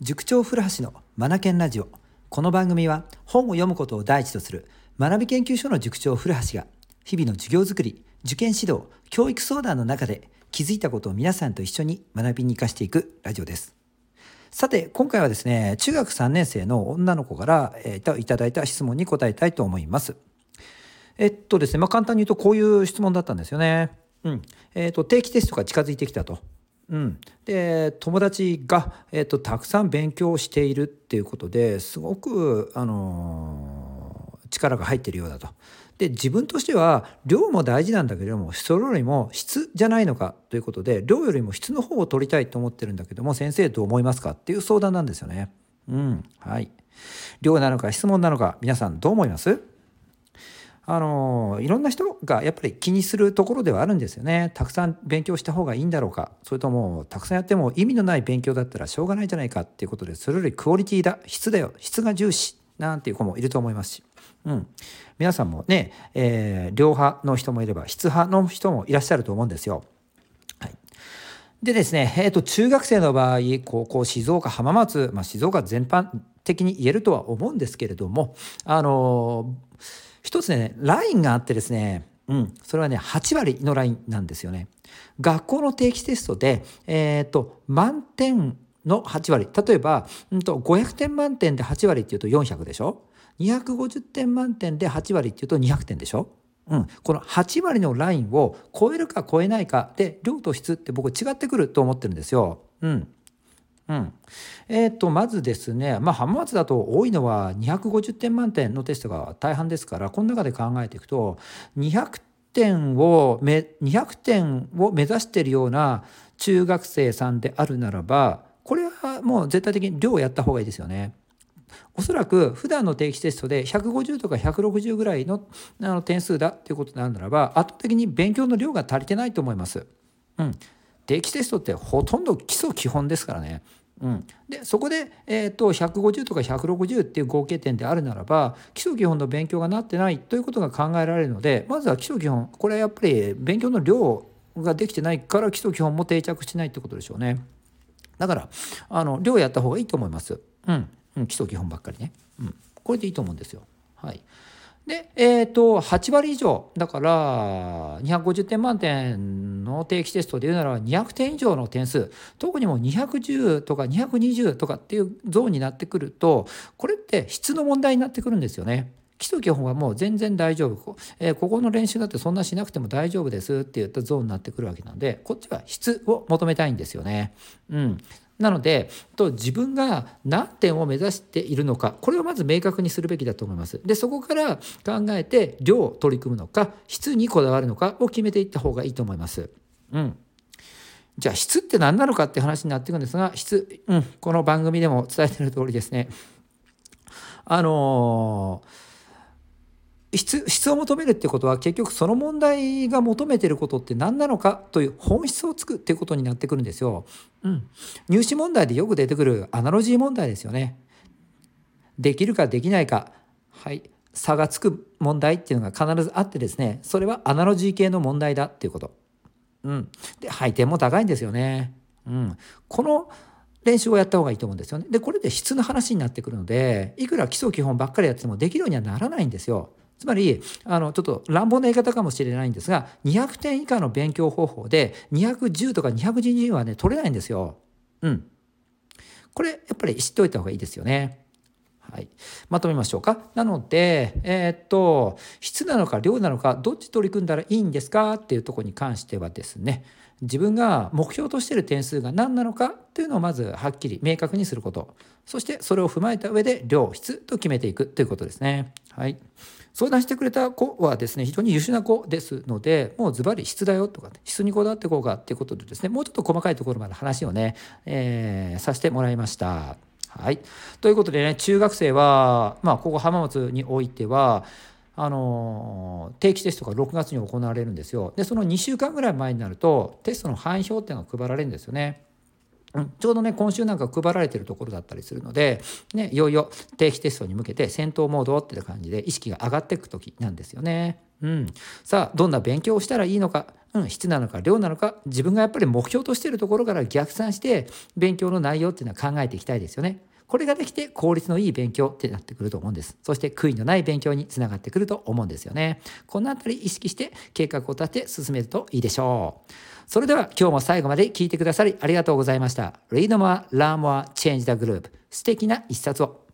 塾長古橋のマナケンラジオ。この番組は本を読むことを第一とする学び研究所の塾長古橋が日々の授業づくり受験指導教育相談の中で気づいたことを皆さんと一緒に学びに生かしていくラジオです。さて今回はですね中学3年生の女の子から、えー、いただいた質問に答えたいと思います。えっとですねまあ簡単に言うとこういう質問だったんですよね。うん。えーと定期テストが近づいてきたと。うん、で友達が、えーと、たくさん勉強しているっていうことですごく、あのー、力が入ってるようだと。で自分としては量も大事なんだけれどもそれよりも質じゃないのかということで量よりも質の方を取りたいと思ってるんだけども先生どう思いますかっていう相談なんですよね。うん、はい。量なのか質問なのか皆さんどう思います？あのいろんな人がやっぱり気にするところではあるんですよね。たくさん勉強した方がいいんだろうか。それともたくさんやっても意味のない勉強だったらしょうがないじゃないかっていうことでそれよりクオリティだ質だよ。質が重視なんていう子もいると思います。し、うん、皆さんもね、えー、両派の人もいれば質派の人もいらっしゃると思うんですよ。でですね、えーと、中学生の場合高校静岡浜松、まあ、静岡全般的に言えるとは思うんですけれどもあのー一つね、ラインがあってですね、うん、それはね、8割のラインなんですよね。学校の定期テストで、えっ、ー、と、満点の8割。例えば、うんと、500点満点で8割っていうと400でしょ ?250 点満点で8割っていうと200点でしょ？うん、この8割のラインを超えるか超えないかで量と質って僕違ってくると思ってるんですよ。うん、うん。えっ、ー、と、まずですね、まあ、浜松だと多いのは250点満点のテストが大半ですから、この中で考えていくと、200点を、200点を目指しているような中学生さんであるならば、これはもう絶対的に量をやった方がいいですよね。おそらく普段の定期テストで150とか160ぐらいのあの点数だっていうことになるならば圧倒的に勉強の量が足りてないと思います。うん、定期テストってほとんど基礎基本ですからね。うん、でそこで、えーと、150とか160っていう合計点であるならば基礎基本の勉強がなってないということが考えられるのでまずは基礎基本これはやっぱり勉強の量ができてないから基礎基本も定着しないってことでしょうね。だからあの量やった方がいいと思います。うん、うん、基礎基本ばっかりね。うん、これでいいと思うんですよ。はい。で、えっ、ー、と、8割以上。だから、250点満点の定期テストで言うなら200点以上の点数。特にもう210とか220とかっていうゾーンになってくると、これって質の問題になってくるんですよね。基礎基本はもう全然大丈夫、えー、ここの練習だってそんなしなくても大丈夫ですって言ったゾーンになってくるわけなんでこっちは質を求めたいんですよね。うん、なのでと自分が何点を目指しているのかこれをまず明確にするべきだと思います。でそこから考えて量を取り組むのか質にこだわるのかを決めていった方がいいと思います。うん、じゃあ質って何なのかって話になっていくんですが質、うん、この番組でも伝えている通りですね。あのー質質を求めるってことは結局その問題が求めてることって何なのかという本質をつくっていうことになってくるんですよ。うん、入試問題でよく出てくるアナロジー問題ですよね。できるかできないか、はい、差がつく問題っていうのが必ずあってですねそれはアナロジー系の問題だっていうこと。うん、で配点も高いんですよね。うん、この練習をやった方がいいと思うんですよね。でこれで質の話になってくるのでいくら基礎基本ばっかりやってもできるようにはならないんですよ。つまり、あの、ちょっと乱暴な言い方かもしれないんですが、200点以下の勉強方法で、210とか220はね、取れないんですよ。うん。これ、やっぱり知っておいた方がいいですよね。はい。まとめましょうか。なので、えー、っと、質なのか量なのか、どっち取り組んだらいいんですか？っていうとこに関してはですね、自分が目標としている点数が何なのか？っていうのをまずはっきり明確にすること。そしてそれを踏まえた上で量、質と決めていくということですね。はい。相談してくれた子はですね非常に優秀な子ですのでもうズバリ質だよとか、質にこだわっていこうかっていうことでですねもうちょっと細かいところまで話をね、えー、させてもらいました。はい、ということでね中学生はまあここ浜松においてはあの定期テストが6月に行われるんですよ。でその2週間ぐらい前になるとテストの範囲表っていうのが配られるんですよね。うん、ちょうどね今週なんか配られてるところだったりするので、ね、いよいよ定期テストに向けて戦闘モードっていう感じで意識が上がっていく時なんですよね。うん、さあどんな勉強をしたらいいのか、うん、質なのか量なのか自分がやっぱり目標としてるところから逆算して勉強の内容っていうのは考えていきたいですよね。これができて効率のいい勉強ってなってくると思うんです。そして悔いのない勉強につながってくると思うんですよね。このあたり意識して計画を立て進めるといいでしょう。それでは今日も最後まで聞いてくださりありがとうございました。Read more, learn more, change the group. 素敵な一冊を。